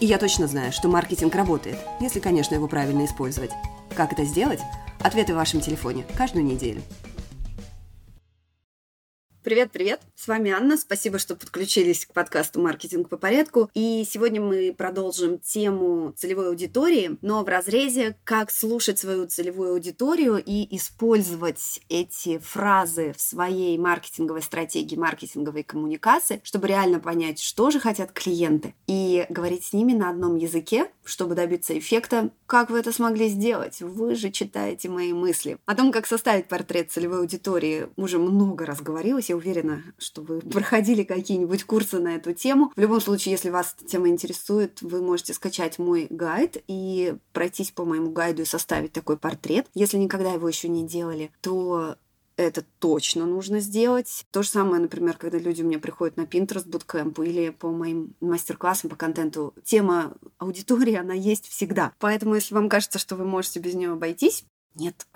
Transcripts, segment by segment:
И я точно знаю, что маркетинг работает, если, конечно, его правильно использовать. Как это сделать? Ответы в вашем телефоне каждую неделю. Привет-привет, с вами Анна. Спасибо, что подключились к подкасту «Маркетинг по порядку». И сегодня мы продолжим тему целевой аудитории, но в разрезе «Как слушать свою целевую аудиторию и использовать эти фразы в своей маркетинговой стратегии, маркетинговой коммуникации, чтобы реально понять, что же хотят клиенты, и говорить с ними на одном языке, чтобы добиться эффекта. Как вы это смогли сделать? Вы же читаете мои мысли. О том, как составить портрет целевой аудитории, уже много раз говорилось, я уверена, что вы проходили какие-нибудь курсы на эту тему. В любом случае, если вас эта тема интересует, вы можете скачать мой гайд и пройтись по моему гайду и составить такой портрет. Если никогда его еще не делали, то это точно нужно сделать. То же самое, например, когда люди у меня приходят на Pinterest Bootcamp или по моим мастер-классам по контенту. Тема аудитории, она есть всегда. Поэтому, если вам кажется, что вы можете без нее обойтись, нет.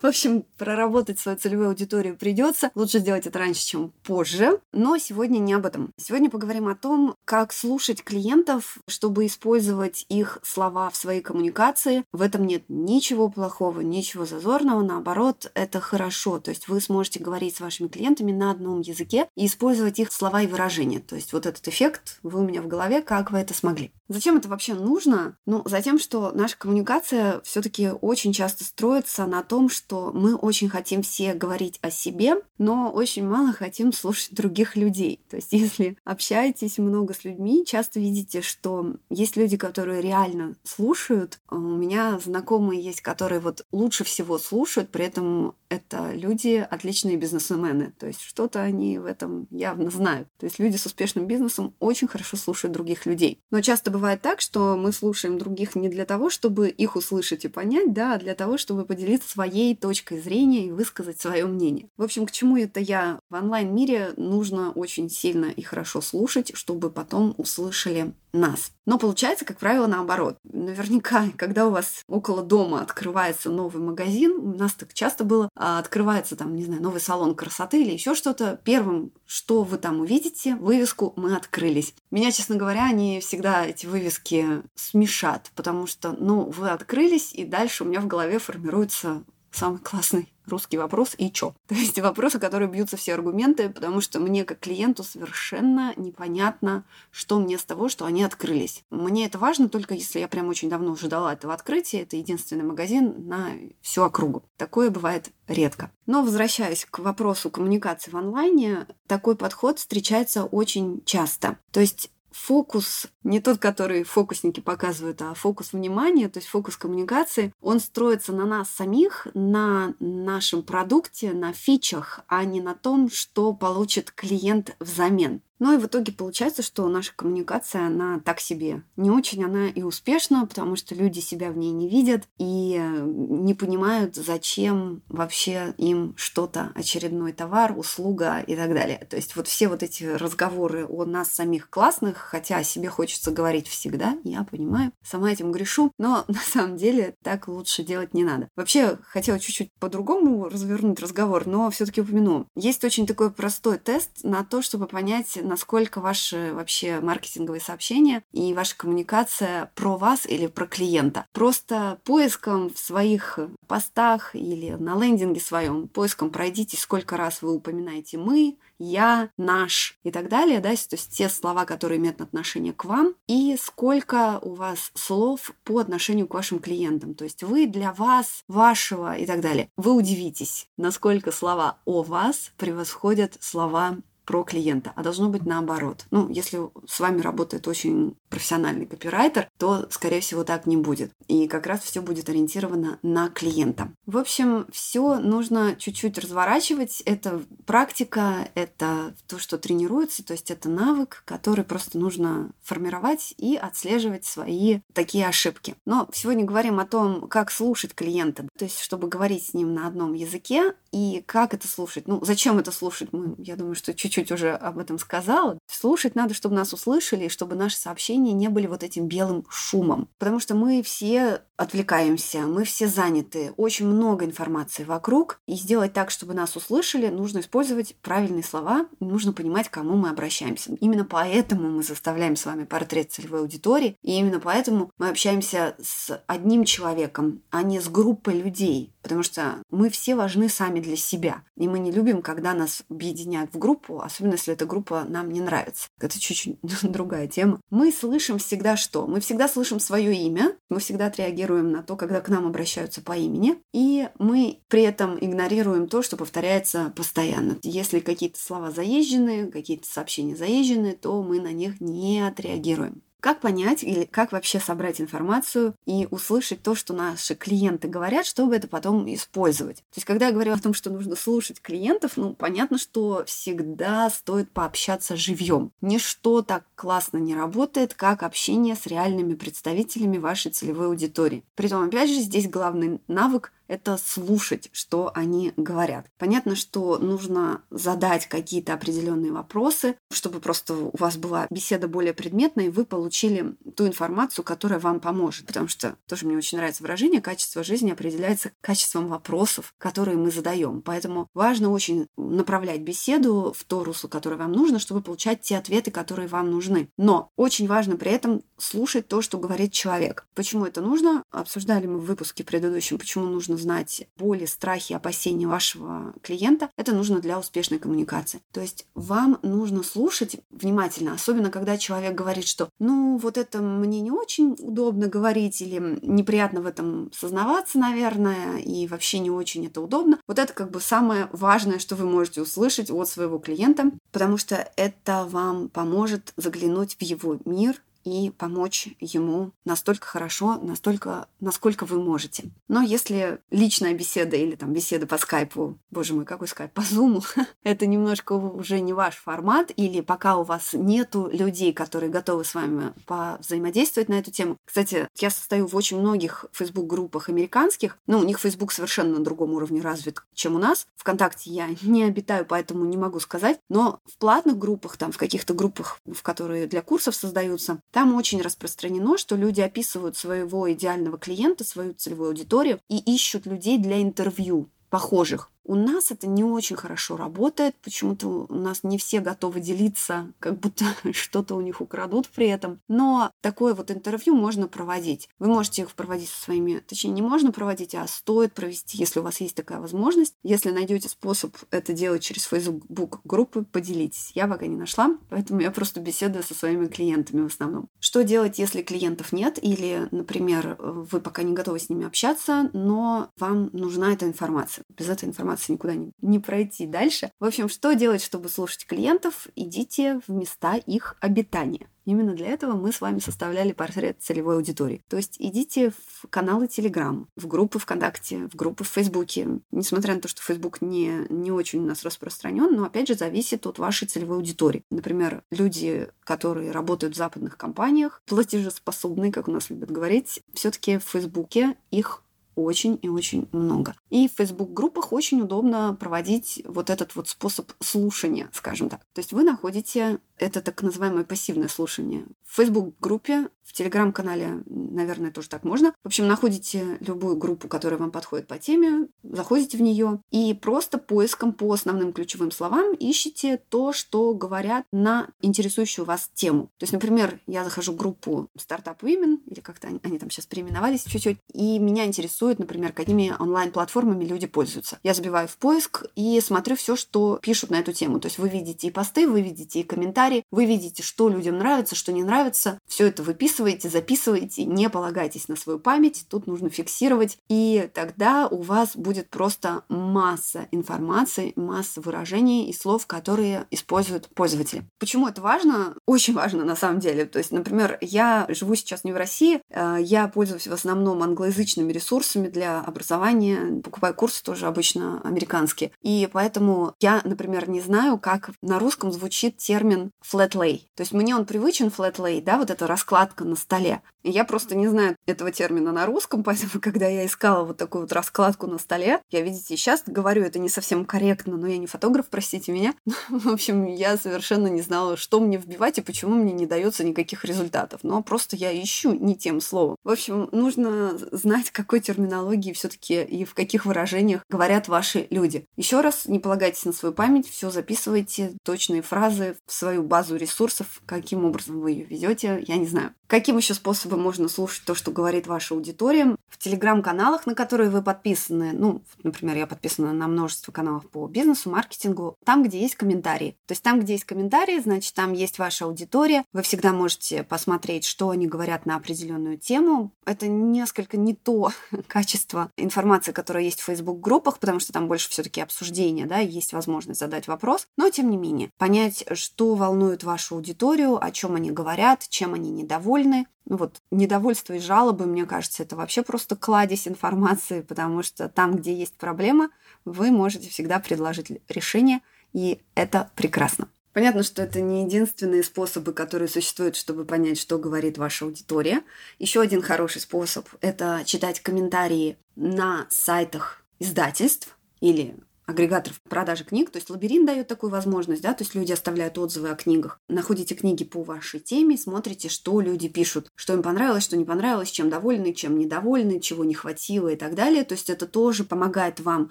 В общем, проработать свою целевую аудиторию придется. Лучше сделать это раньше, чем позже. Но сегодня не об этом. Сегодня поговорим о том, как слушать клиентов, чтобы использовать их слова в своей коммуникации. В этом нет ничего плохого, ничего зазорного. Наоборот, это хорошо. То есть вы сможете говорить с вашими клиентами на одном языке и использовать их слова и выражения. То есть вот этот эффект вы у меня в голове, как вы это смогли. Зачем это вообще нужно? Ну, затем, что наша коммуникация все-таки очень часто строится на том, что мы очень хотим все говорить о себе, но очень мало хотим слушать других людей. То есть, если общаетесь много с людьми, часто видите, что есть люди, которые реально слушают. У меня знакомые есть, которые вот лучше всего слушают, при этом это люди отличные бизнесмены. То есть что-то они в этом явно знают. То есть люди с успешным бизнесом очень хорошо слушают других людей. Но часто бывает так, что мы слушаем других не для того, чтобы их услышать и понять, да, а для того, чтобы поделиться своей точкой зрения и высказать свое мнение. В общем, к чему это я? В онлайн-мире нужно очень сильно и хорошо слушать, чтобы потом услышали нас. Но получается, как правило, наоборот. Наверняка, когда у вас около дома открывается новый магазин, у нас так часто было, а, открывается там, не знаю, новый салон красоты или еще что-то, первым, что вы там увидите, вывеску «Мы открылись». Меня, честно говоря, они всегда, эти вывески, смешат, потому что, ну, вы открылись, и дальше у меня в голове формируется самый классный русский вопрос и чё? То есть вопросы, которые бьются все аргументы, потому что мне как клиенту совершенно непонятно, что мне с того, что они открылись. Мне это важно только если я прям очень давно ждала этого открытия. Это единственный магазин на всю округу. Такое бывает редко. Но возвращаясь к вопросу коммуникации в онлайне, такой подход встречается очень часто. То есть фокус, не тот, который фокусники показывают, а фокус внимания, то есть фокус коммуникации, он строится на нас самих, на нашем продукте, на фичах, а не на том, что получит клиент взамен. Ну и в итоге получается, что наша коммуникация, она так себе. Не очень она и успешна, потому что люди себя в ней не видят и э, не понимают, зачем вообще им что-то, очередной товар, услуга и так далее. То есть вот все вот эти разговоры о нас самих классных, хотя о себе хочется говорить всегда, я понимаю, сама этим грешу, но на самом деле так лучше делать не надо. Вообще, хотела чуть-чуть по-другому развернуть разговор, но все таки упомяну. Есть очень такой простой тест на то, чтобы понять, насколько ваши вообще маркетинговые сообщения и ваша коммуникация про вас или про клиента. Просто поиском в своих постах или на лендинге своем, поиском пройдите, сколько раз вы упоминаете «мы», я, наш и так далее, да, то есть те слова, которые имеют отношение к вам, и сколько у вас слов по отношению к вашим клиентам, то есть вы для вас, вашего и так далее. Вы удивитесь, насколько слова о вас превосходят слова про клиента, а должно быть наоборот. Ну, если с вами работает очень профессиональный копирайтер, то, скорее всего, так не будет. И как раз все будет ориентировано на клиента. В общем, все нужно чуть-чуть разворачивать. Это практика, это то, что тренируется, то есть это навык, который просто нужно формировать и отслеживать свои такие ошибки. Но сегодня говорим о том, как слушать клиента, то есть чтобы говорить с ним на одном языке и как это слушать. Ну, зачем это слушать? Мы, я думаю, что чуть-чуть уже об этом сказала. Слушать надо, чтобы нас услышали, и чтобы наши сообщения не были вот этим белым шумом. Потому что мы все отвлекаемся, мы все заняты, очень много информации вокруг, и сделать так, чтобы нас услышали, нужно использовать правильные слова, нужно понимать, к кому мы обращаемся. Именно поэтому мы заставляем с вами портрет целевой аудитории, и именно поэтому мы общаемся с одним человеком, а не с группой людей, потому что мы все важны сами для себя, и мы не любим, когда нас объединяют в группу, особенно если эта группа нам не нравится. Это чуть-чуть другая тема. Мы слышим всегда что? Мы всегда слышим свое имя, мы всегда отреагируем реагируем на то, когда к нам обращаются по имени, и мы при этом игнорируем то, что повторяется постоянно. Если какие-то слова заезженные, какие-то сообщения заезженные, то мы на них не отреагируем. Как понять или как вообще собрать информацию и услышать то, что наши клиенты говорят, чтобы это потом использовать? То есть, когда я говорю о том, что нужно слушать клиентов, ну, понятно, что всегда стоит пообщаться живьем. Ничто так классно не работает, как общение с реальными представителями вашей целевой аудитории. Притом, опять же, здесь главный навык это слушать, что они говорят. Понятно, что нужно задать какие-то определенные вопросы, чтобы просто у вас была беседа более предметная, и вы получили ту информацию, которая вам поможет. Потому что тоже мне очень нравится выражение, качество жизни определяется качеством вопросов, которые мы задаем. Поэтому важно очень направлять беседу в то русло, которое вам нужно, чтобы получать те ответы, которые вам нужны. Но очень важно при этом слушать то, что говорит человек. Почему это нужно? Обсуждали мы в выпуске предыдущем, почему нужно знать боли, страхи, опасения вашего клиента, это нужно для успешной коммуникации. То есть вам нужно слушать внимательно, особенно когда человек говорит, что ну вот это мне не очень удобно говорить или неприятно в этом сознаваться, наверное, и вообще не очень это удобно. Вот это как бы самое важное, что вы можете услышать от своего клиента, потому что это вам поможет заглянуть в его мир, и помочь ему настолько хорошо, настолько, насколько вы можете. Но если личная беседа или там беседа по скайпу, боже мой, какой скайп, по зуму, это немножко уже не ваш формат, или пока у вас нету людей, которые готовы с вами взаимодействовать на эту тему. Кстати, я состою в очень многих Facebook-группах американских, но у них Facebook совершенно на другом уровне развит, чем у нас. Вконтакте я не обитаю, поэтому не могу сказать, но в платных группах, там, в каких-то группах, в которые для курсов создаются, там очень распространено, что люди описывают своего идеального клиента, свою целевую аудиторию и ищут людей для интервью похожих. У нас это не очень хорошо работает, почему-то у нас не все готовы делиться, как будто что-то у них украдут при этом. Но такое вот интервью можно проводить. Вы можете их проводить со своими, точнее, не можно проводить, а стоит провести, если у вас есть такая возможность. Если найдете способ это делать через Facebook группы, поделитесь. Я пока не нашла, поэтому я просто беседую со своими клиентами в основном. Что делать, если клиентов нет, или, например, вы пока не готовы с ними общаться, но вам нужна эта информация. Без этой информации информации никуда не, не пройти дальше. В общем, что делать, чтобы слушать клиентов? Идите в места их обитания. Именно для этого мы с вами составляли портрет целевой аудитории. То есть идите в каналы Telegram, в группы ВКонтакте, в группы в Фейсбуке. Несмотря на то, что Фейсбук не, не очень у нас распространен, но опять же зависит от вашей целевой аудитории. Например, люди, которые работают в западных компаниях, платежеспособные, как у нас любят говорить, все-таки в Фейсбуке их очень и очень много. И в Facebook-группах очень удобно проводить вот этот вот способ слушания, скажем так. То есть вы находите это так называемое пассивное слушание. В Facebook-группе, в Telegram-канале, наверное, тоже так можно. В общем, находите любую группу, которая вам подходит по теме, заходите в нее и просто поиском по основным ключевым словам ищите то, что говорят на интересующую вас тему. То есть, например, я захожу в группу Startup Women, или как-то они, они там сейчас переименовались чуть-чуть, и меня интересует, например, какими онлайн-платформами люди пользуются. Я забиваю в поиск и смотрю все, что пишут на эту тему. То есть вы видите и посты, вы видите и комментарии, вы видите, что людям нравится, что не нравится, все это выписываете, записываете, не не полагайтесь на свою память, тут нужно фиксировать, и тогда у вас будет просто масса информации, масса выражений и слов, которые используют пользователи. Почему это важно? Очень важно на самом деле. То есть, например, я живу сейчас не в России, э, я пользуюсь в основном англоязычными ресурсами для образования, покупаю курсы тоже обычно американские. И поэтому я, например, не знаю, как на русском звучит термин flat lay. То есть мне он привычен flat lay, да, вот эта раскладка на столе. Я просто не знаю этого термина на русском, поэтому, когда я искала вот такую вот раскладку на столе, я, видите, сейчас говорю, это не совсем корректно, но я не фотограф, простите меня. В общем, я совершенно не знала, что мне вбивать и почему мне не дается никаких результатов. Но просто я ищу не тем словом. В общем, нужно знать, какой терминологии все-таки и в каких выражениях говорят ваши люди. Еще раз, не полагайтесь на свою память, все записывайте, точные фразы в свою базу ресурсов, каким образом вы ее ведете, я не знаю. Каким еще способом можно слушать то, что говорит ваша аудитория? В телеграм-каналах, на которые вы подписаны, ну, например, я подписана на множество каналов по бизнесу, маркетингу, там, где есть комментарии. То есть там, где есть комментарии, значит, там есть ваша аудитория. Вы всегда можете посмотреть, что они говорят на определенную тему. Это несколько не то качество информации, которая есть в Facebook-группах, потому что там больше все-таки обсуждения, да, есть возможность задать вопрос. Но, тем не менее, понять, что волнует вашу аудиторию, о чем они говорят, чем они недовольны. Ну вот недовольство и жалобы, мне кажется, это вообще просто кладезь информации, потому что там, где есть проблема, вы можете всегда предложить решение, и это прекрасно. Понятно, что это не единственные способы, которые существуют, чтобы понять, что говорит ваша аудитория. Еще один хороший способ – это читать комментарии на сайтах издательств или агрегаторов продажи книг. То есть лабиринт дает такую возможность, да, то есть люди оставляют отзывы о книгах. Находите книги по вашей теме, смотрите, что люди пишут, что им понравилось, что не понравилось, чем довольны, чем недовольны, чего не хватило и так далее. То есть это тоже помогает вам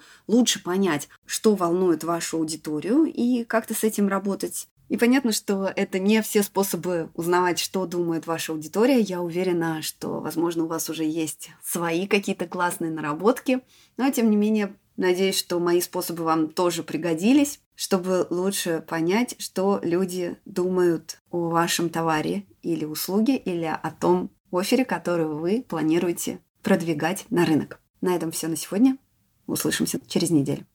лучше понять, что волнует вашу аудиторию и как-то с этим работать. И понятно, что это не все способы узнавать, что думает ваша аудитория. Я уверена, что, возможно, у вас уже есть свои какие-то классные наработки. Но, тем не менее, Надеюсь, что мои способы вам тоже пригодились, чтобы лучше понять, что люди думают о вашем товаре или услуге, или о том офере, который вы планируете продвигать на рынок. На этом все на сегодня. Услышимся через неделю.